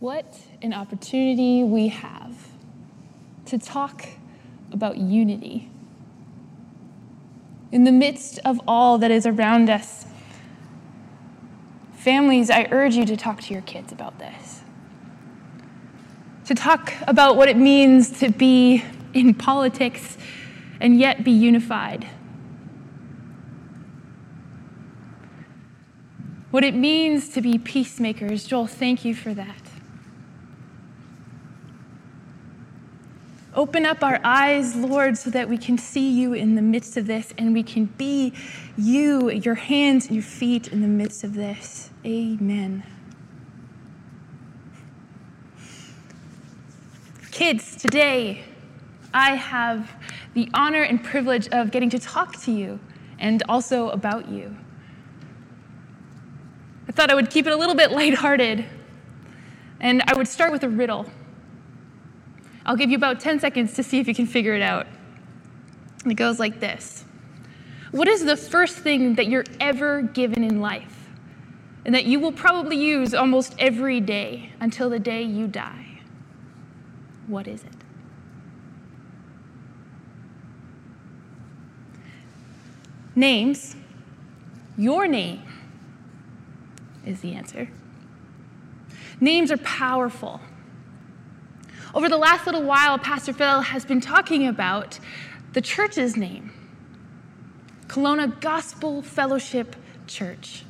What an opportunity we have to talk about unity. In the midst of all that is around us, families, I urge you to talk to your kids about this. To talk about what it means to be in politics and yet be unified. What it means to be peacemakers. Joel, thank you for that. Open up our eyes, Lord, so that we can see you in the midst of this and we can be you, your hands and your feet in the midst of this. Amen. Kids, today I have the honor and privilege of getting to talk to you and also about you. I thought I would keep it a little bit lighthearted and I would start with a riddle. I'll give you about 10 seconds to see if you can figure it out. It goes like this What is the first thing that you're ever given in life and that you will probably use almost every day until the day you die? What is it? Names. Your name is the answer. Names are powerful. Over the last little while, Pastor Phil has been talking about the church's name Kelowna Gospel Fellowship Church.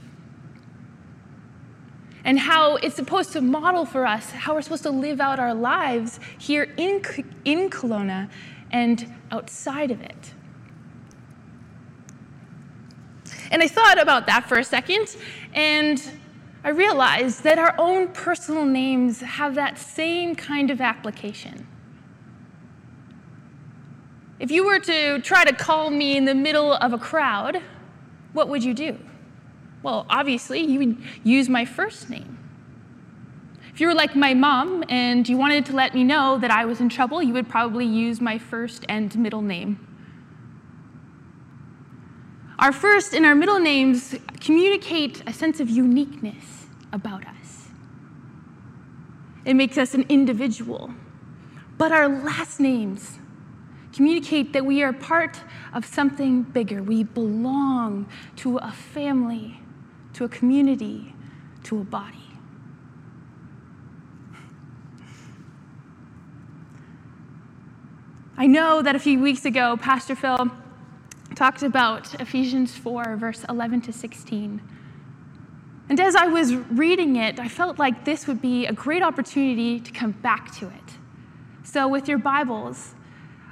And how it's supposed to model for us how we're supposed to live out our lives here in, in Kelowna and outside of it. And I thought about that for a second, and I realized that our own personal names have that same kind of application. If you were to try to call me in the middle of a crowd, what would you do? Well, obviously, you would use my first name. If you were like my mom and you wanted to let me know that I was in trouble, you would probably use my first and middle name. Our first and our middle names communicate a sense of uniqueness about us. It makes us an individual. But our last names communicate that we are part of something bigger. We belong to a family, to a community, to a body. I know that a few weeks ago, Pastor Phil talked about Ephesians 4, verse 11 to 16. And as I was reading it, I felt like this would be a great opportunity to come back to it. So, with your Bibles,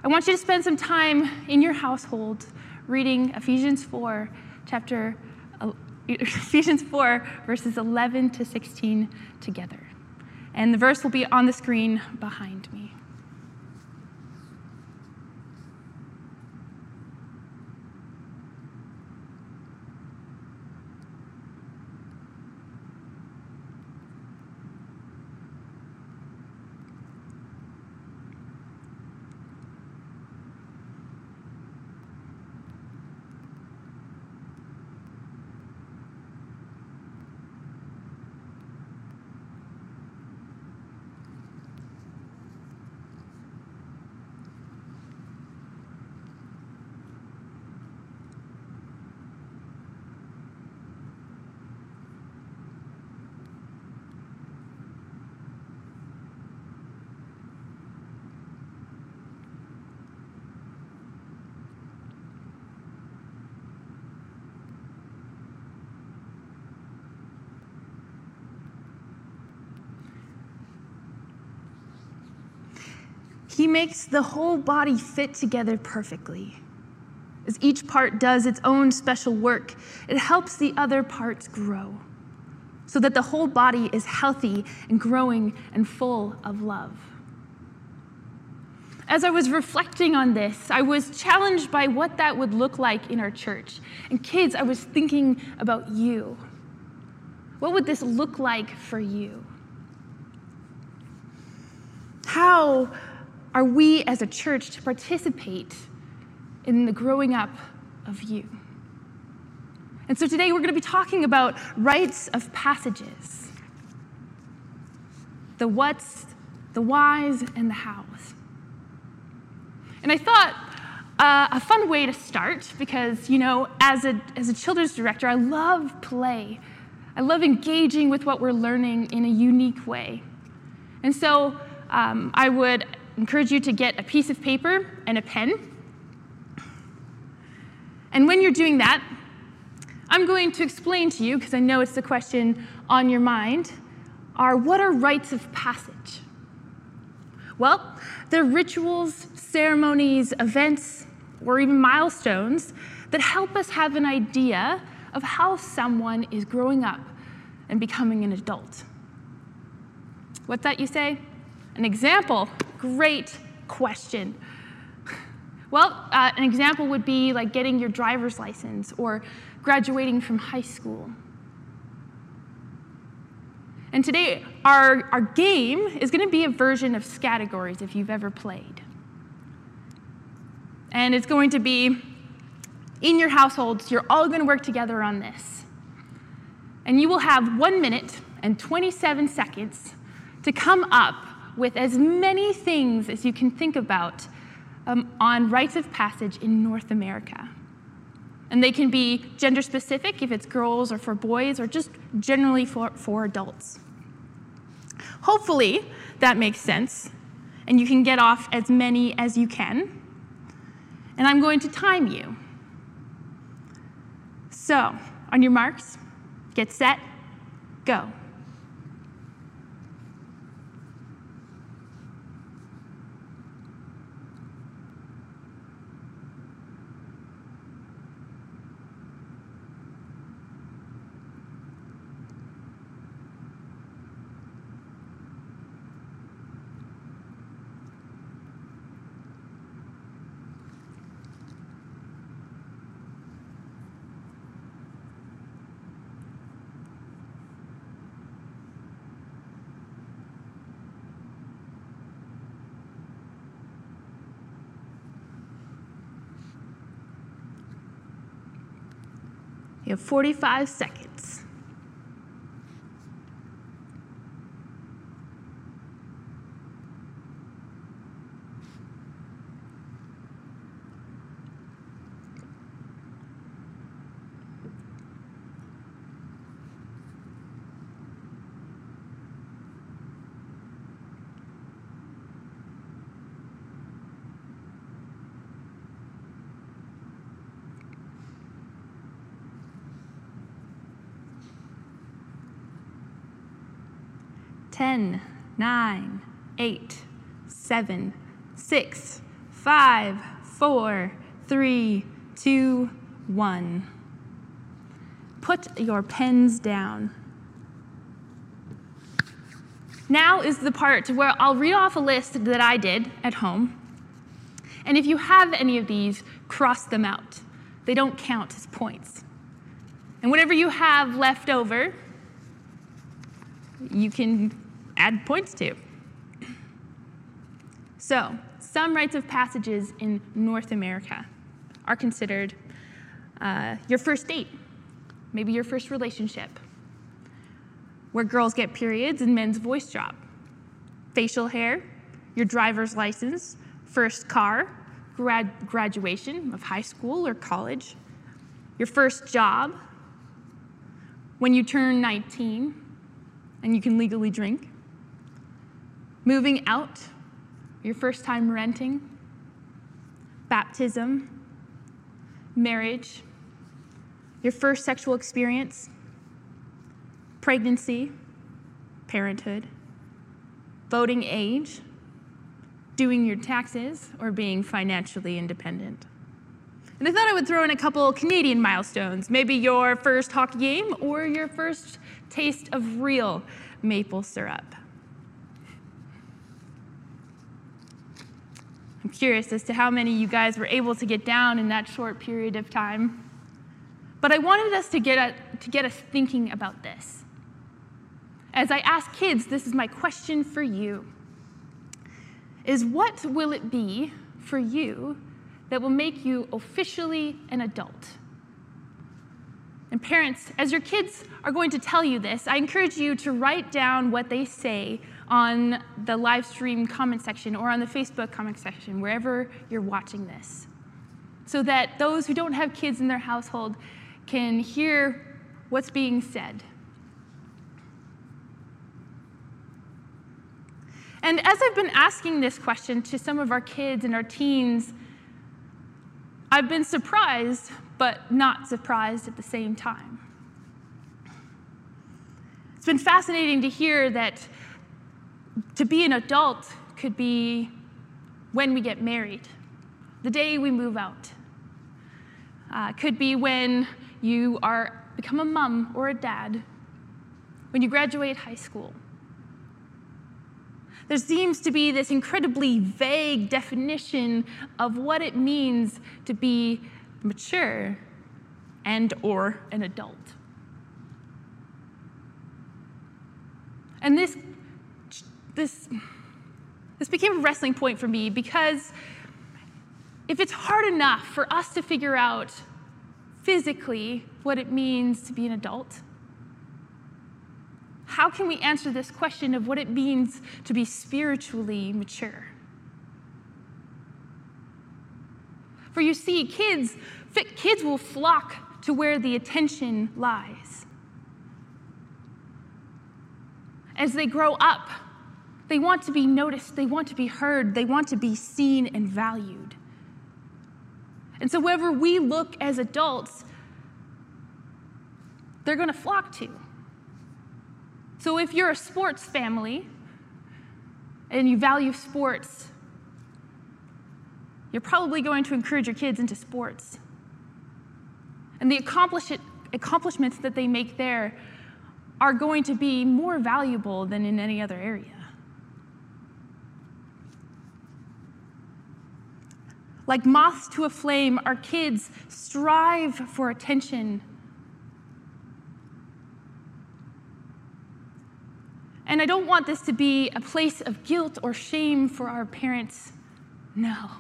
I want you to spend some time in your household reading Ephesians 4, chapter Ephesians 4, verses 11 to 16 together. And the verse will be on the screen behind me. He makes the whole body fit together perfectly. As each part does its own special work, it helps the other parts grow so that the whole body is healthy and growing and full of love. As I was reflecting on this, I was challenged by what that would look like in our church. And kids, I was thinking about you. What would this look like for you? How are we as a church to participate in the growing up of you? And so today we're going to be talking about rites of passages. the what's, the whys, and the hows. And I thought uh, a fun way to start, because, you know, as a, as a children's director, I love play. I love engaging with what we're learning in a unique way. And so um, I would encourage you to get a piece of paper and a pen. And when you're doing that, I'm going to explain to you, because I know it's the question on your mind, are what are rites of passage? Well, they're rituals, ceremonies, events, or even milestones that help us have an idea of how someone is growing up and becoming an adult. What's that you say? An example. Great question. Well, uh, an example would be like getting your driver's license or graduating from high school. And today, our, our game is going to be a version of Scattergories if you've ever played. And it's going to be in your households, you're all going to work together on this. And you will have one minute and 27 seconds to come up with as many things as you can think about um, on rites of passage in North America. And they can be gender specific if it's girls or for boys, or just generally for, for adults. Hopefully, that makes sense, and you can get off as many as you can. And I'm going to time you. So, on your marks, get set, go. You have 45 seconds. Ten, nine, eight, seven, six, five, four, three, two, one. Put your pens down. Now is the part where I'll read off a list that I did at home. And if you have any of these, cross them out. They don't count as points. And whatever you have left over, you can add points to. So, some rites of passages in North America are considered uh, your first date, maybe your first relationship, where girls get periods and men's voice drop, facial hair, your driver's license, first car, grad- graduation of high school or college, your first job, when you turn 19 and you can legally drink, moving out, your first time renting, baptism, marriage, your first sexual experience, pregnancy, parenthood, voting age, doing your taxes, or being financially independent. And I thought I would throw in a couple Canadian milestones, maybe your first hockey game or your first taste of real maple syrup. I'm curious as to how many you guys were able to get down in that short period of time. But I wanted us to get, a, to get us thinking about this. As I ask kids, this is my question for you is what will it be for you that will make you officially an adult? And parents, as your kids are going to tell you this, I encourage you to write down what they say on the live stream comment section or on the Facebook comment section, wherever you're watching this, so that those who don't have kids in their household can hear what's being said. And as I've been asking this question to some of our kids and our teens, I've been surprised, but not surprised at the same time. It's been fascinating to hear that to be an adult could be when we get married, the day we move out. Uh, could be when you are become a mom or a dad, when you graduate high school. There seems to be this incredibly vague definition of what it means to be mature and or an adult. And this this this became a wrestling point for me because if it's hard enough for us to figure out physically what it means to be an adult, how can we answer this question of what it means to be spiritually mature? For you see, kids, kids will flock to where the attention lies. As they grow up, they want to be noticed, they want to be heard, they want to be seen and valued. And so, wherever we look as adults, they're going to flock to. So, if you're a sports family and you value sports, you're probably going to encourage your kids into sports. And the accomplishments that they make there are going to be more valuable than in any other area. Like moths to a flame, our kids strive for attention. And I don't want this to be a place of guilt or shame for our parents. No.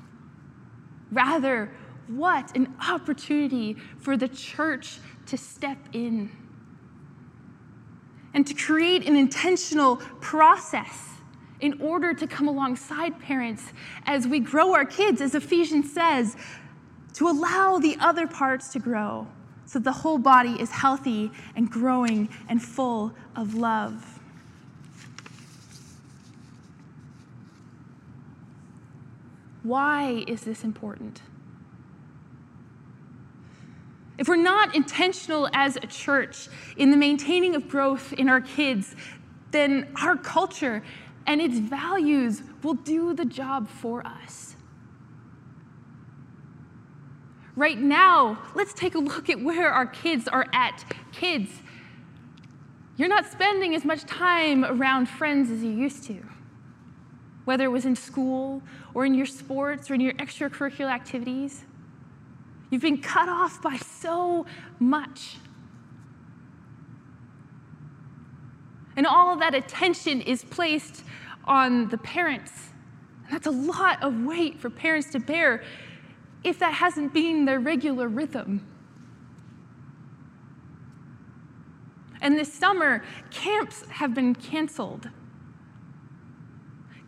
Rather, what an opportunity for the church to step in and to create an intentional process in order to come alongside parents as we grow our kids, as Ephesians says, to allow the other parts to grow so the whole body is healthy and growing and full of love. Why is this important? If we're not intentional as a church in the maintaining of growth in our kids, then our culture and its values will do the job for us. Right now, let's take a look at where our kids are at. Kids, you're not spending as much time around friends as you used to, whether it was in school or in your sports or in your extracurricular activities. You've been cut off by so much. And all that attention is placed on the parents. And that's a lot of weight for parents to bear if that hasn't been their regular rhythm. And this summer, camps have been canceled.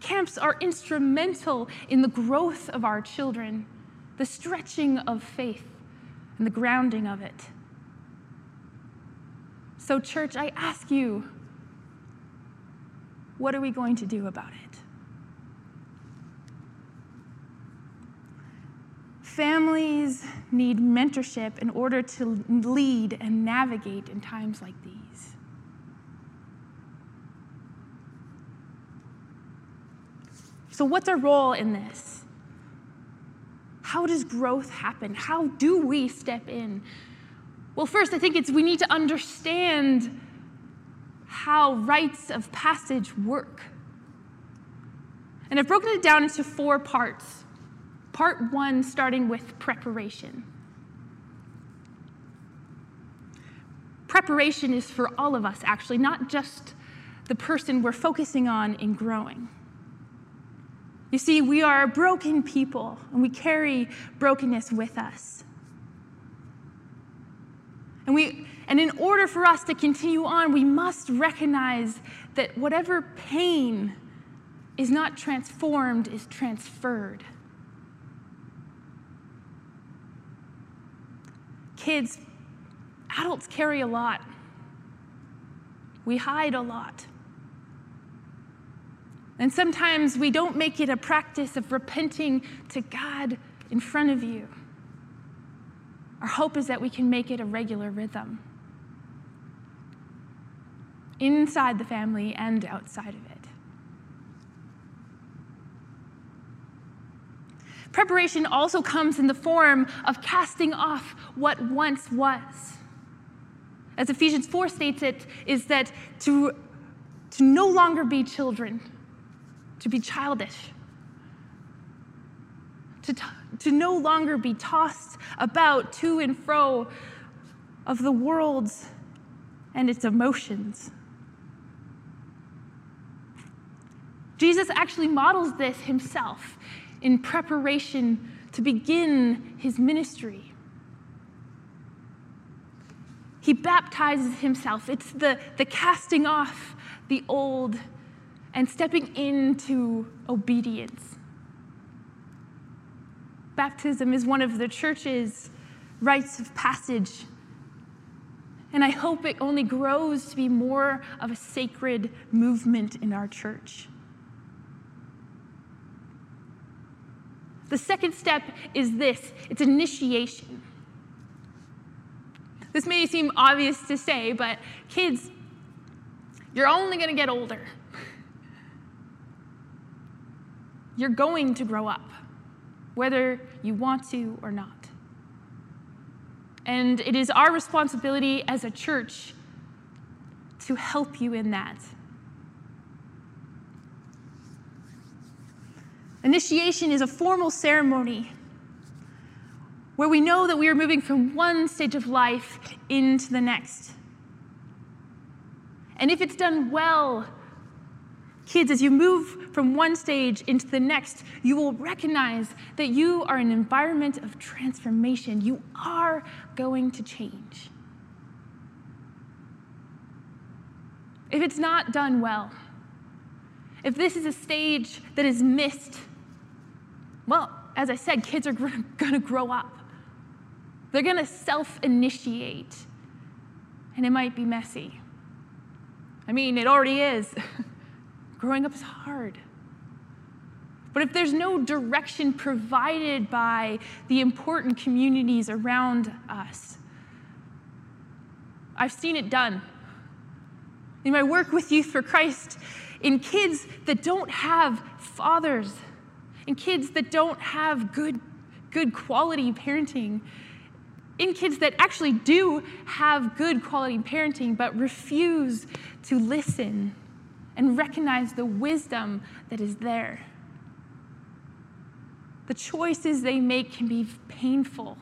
Camps are instrumental in the growth of our children, the stretching of faith, and the grounding of it. So, church, I ask you, what are we going to do about it? Families need mentorship in order to lead and navigate in times like these. So, what's our role in this? How does growth happen? How do we step in? Well, first, I think it's we need to understand how rites of passage work. And I've broken it down into four parts. Part one, starting with preparation. Preparation is for all of us, actually, not just the person we're focusing on in growing. You see, we are broken people, and we carry brokenness with us. And we And in order for us to continue on, we must recognize that whatever pain is not transformed is transferred. Kids, adults carry a lot. We hide a lot. And sometimes we don't make it a practice of repenting to God in front of you. Our hope is that we can make it a regular rhythm inside the family and outside of it. Preparation also comes in the form of casting off what once was. As Ephesians 4 states it, is that to, to no longer be children, to be childish, to, to no longer be tossed about to and fro of the world's and its emotions. Jesus actually models this himself in preparation to begin his ministry. He baptizes himself. It's the, the casting off the old and stepping into obedience. Baptism is one of the church's rites of passage. And I hope it only grows to be more of a sacred movement in our church. The second step is this it's initiation. This may seem obvious to say, but kids, you're only going to get older. You're going to grow up, whether you want to or not. And it is our responsibility as a church to help you in that. Initiation is a formal ceremony where we know that we are moving from one stage of life into the next. And if it's done well, kids, as you move from one stage into the next, you will recognize that you are an environment of transformation. You are going to change. If it's not done well, if this is a stage that is missed, as I said, kids are going to grow up. They're going to self initiate, and it might be messy. I mean, it already is. Growing up is hard. But if there's no direction provided by the important communities around us, I've seen it done. In my work with Youth for Christ, in kids that don't have fathers in kids that don't have good, good quality parenting, in kids that actually do have good quality parenting but refuse to listen and recognize the wisdom that is there. The choices they make can be painful.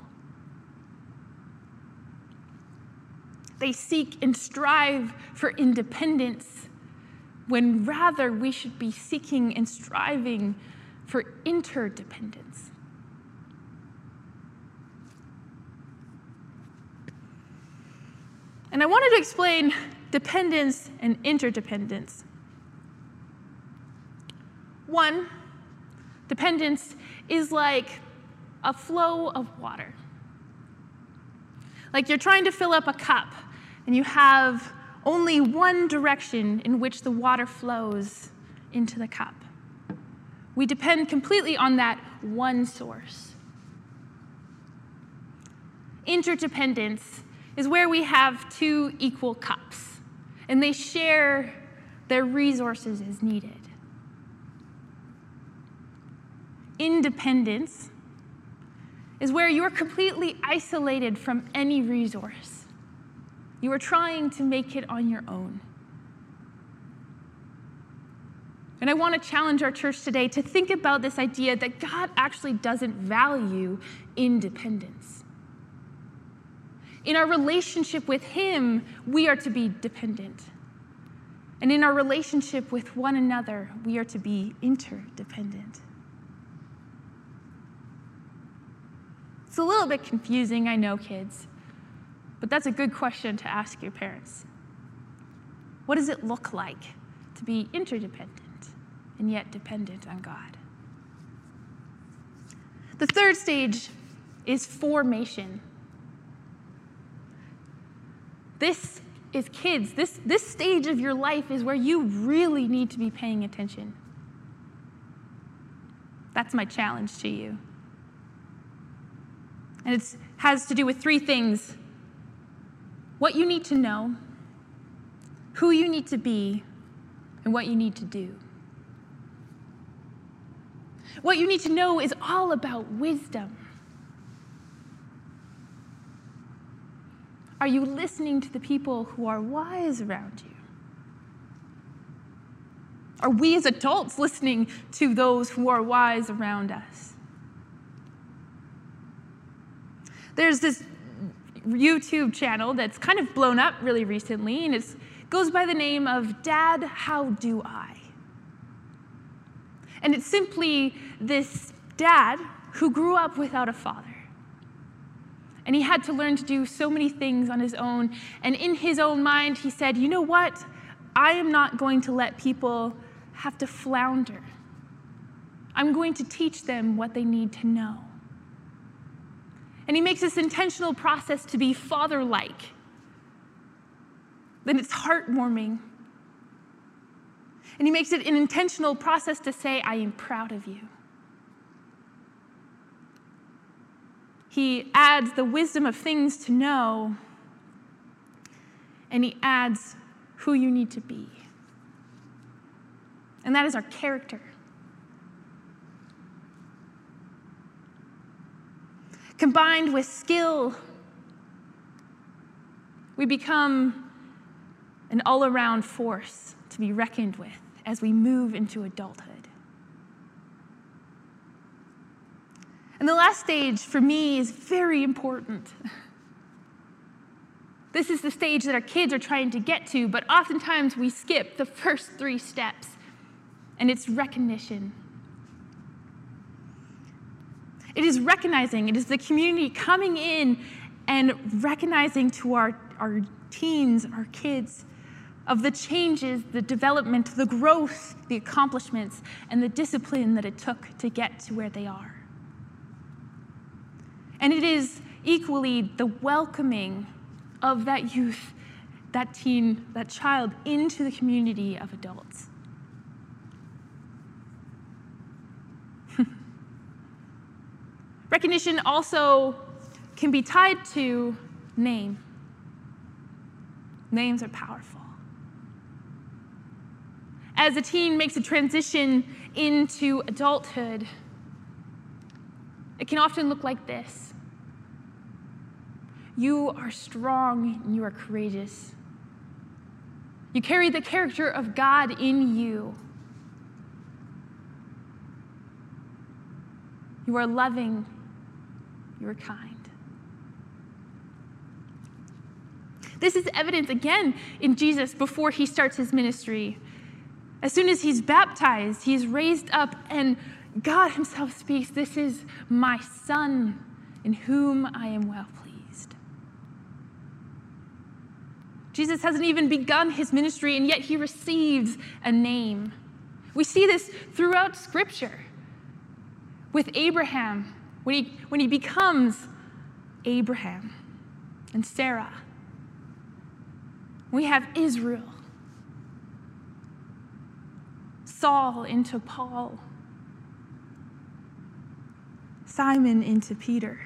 They seek and strive for independence when rather we should be seeking and striving for interdependence. And I wanted to explain dependence and interdependence. One, dependence is like a flow of water. Like you're trying to fill up a cup and you have only one direction in which the water flows into the cup. We depend completely on that one source. Interdependence is where we have two equal cups, and they share their resources as needed. Independence is where you are completely isolated from any resource. You are trying to make it on your own. And I want to challenge our church today to think about this idea that God actually doesn't value independence. In our relationship with Him, we are to be dependent. And in our relationship with one another, we are to be interdependent. It's a little bit confusing, I know, kids. But that's a good question to ask your parents. What does it look like to be interdependent and yet dependent on God? The third stage is formation. This is kids. This, this stage of your life is where you really need to be paying attention. That's my challenge to you. And it has to do with three things what you need to know, who you need to be, and what you need to do. What you need to know is all about wisdom. Are you listening to the people who are wise around you? Are we as adults listening to those who are wise around us? There's this YouTube channel that's kind of blown up really recently, and it goes by the name of Dad, How Do I? And it's simply this dad who grew up without a father. And he had to learn to do so many things on his own. And in his own mind, he said, You know what? I am not going to let people have to flounder. I'm going to teach them what they need to know. And he makes this intentional process to be father like. Then it's heartwarming. And he makes it an intentional process to say, I am proud of you. He adds the wisdom of things to know, and he adds who you need to be. And that is our character. Combined with skill, we become an all around force to be reckoned with as we move into adulthood. And the last stage for me is very important. This is the stage that our kids are trying to get to, but oftentimes we skip the first three steps, and it's recognition. It is recognizing, it is the community coming in and recognizing to our, our teens, our kids, of the changes, the development, the growth, the accomplishments, and the discipline that it took to get to where they are. And it is equally the welcoming of that youth, that teen, that child into the community of adults. Recognition also can be tied to name. Names are powerful. As a teen makes a transition into adulthood, it can often look like this You are strong and you are courageous. You carry the character of God in you. You are loving, you are kind. This is evidence again in Jesus before he starts his ministry. As soon as he's baptized, he's raised up and God Himself speaks, This is my Son in whom I am well pleased. Jesus hasn't even begun his ministry, and yet he receives a name. We see this throughout Scripture. With Abraham, when he, when he becomes Abraham and Sarah, we have Israel, Saul into Paul. Simon into Peter.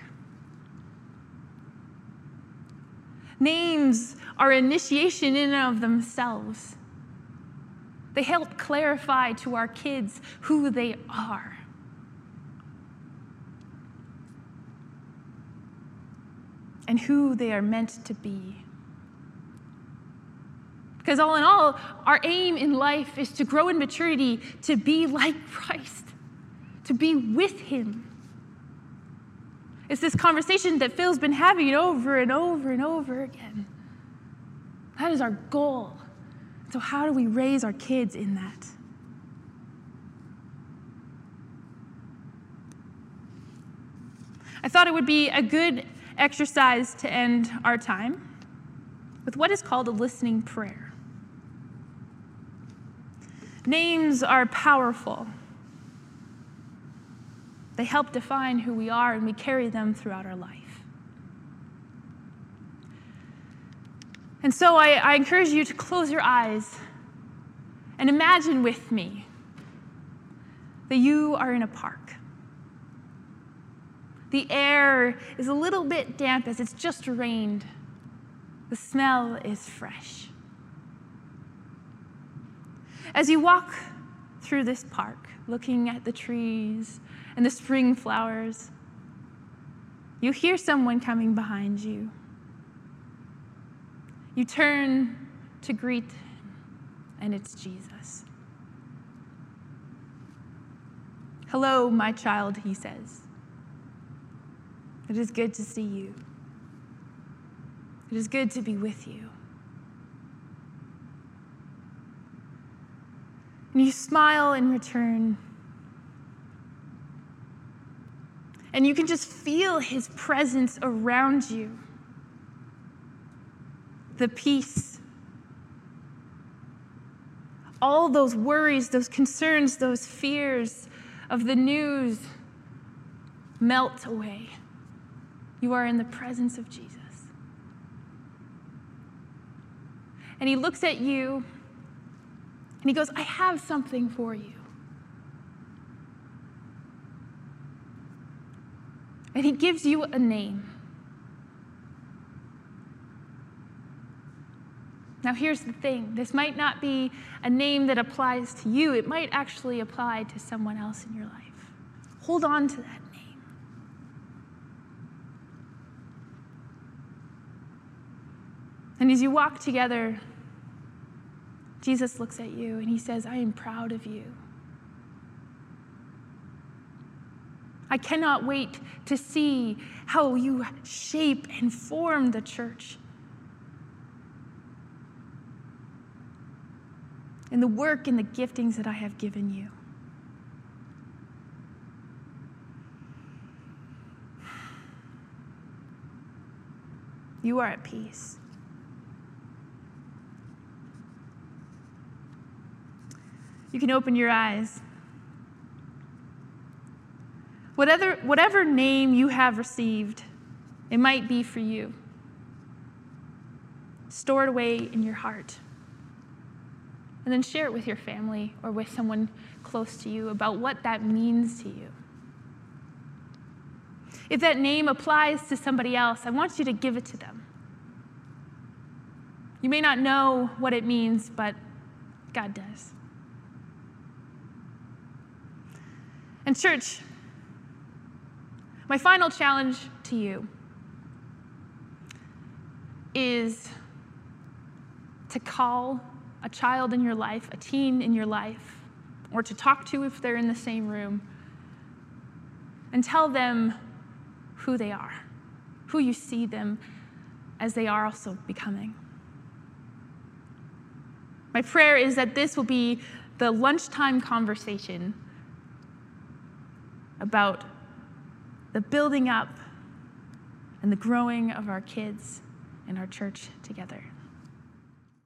Names are initiation in and of themselves. They help clarify to our kids who they are. And who they are meant to be. Because, all in all, our aim in life is to grow in maturity, to be like Christ, to be with Him. It's this conversation that Phil's been having over and over and over again. That is our goal. So, how do we raise our kids in that? I thought it would be a good exercise to end our time with what is called a listening prayer. Names are powerful. They help define who we are, and we carry them throughout our life. And so I, I, encourage you to close your eyes and imagine with me that you are in a park. The air is a little bit damp as it's just rained. The smell is fresh. As you walk through this park, looking at the trees and the spring flowers, you hear someone coming behind you. You turn to greet and it's Jesus. Hello, my child, he says. It is good to see you. It is good to be with you. And you smile in return. And you can just feel his presence around you. The peace. All those worries, those concerns, those fears of the news melt away. You are in the presence of Jesus. And he looks at you and he goes, I have something for you. And he gives you a name. Now, here's the thing this might not be a name that applies to you, it might actually apply to someone else in your life. Hold on to that name. And as you walk together Jesus looks at you and he says, I am proud of you. I cannot wait to see how you shape and form the church. And the work and the giftings that I have given you. You are at peace. You can open your eyes. Whatever, whatever name you have received, it might be for you. Store it away in your heart. And then share it with your family or with someone close to you about what that means to you. If that name applies to somebody else, I want you to give it to them. You may not know what it means, but God does. And, church, my final challenge to you is to call a child in your life, a teen in your life, or to talk to if they're in the same room, and tell them who they are, who you see them as they are also becoming. My prayer is that this will be the lunchtime conversation about the building up and the growing of our kids and our church together.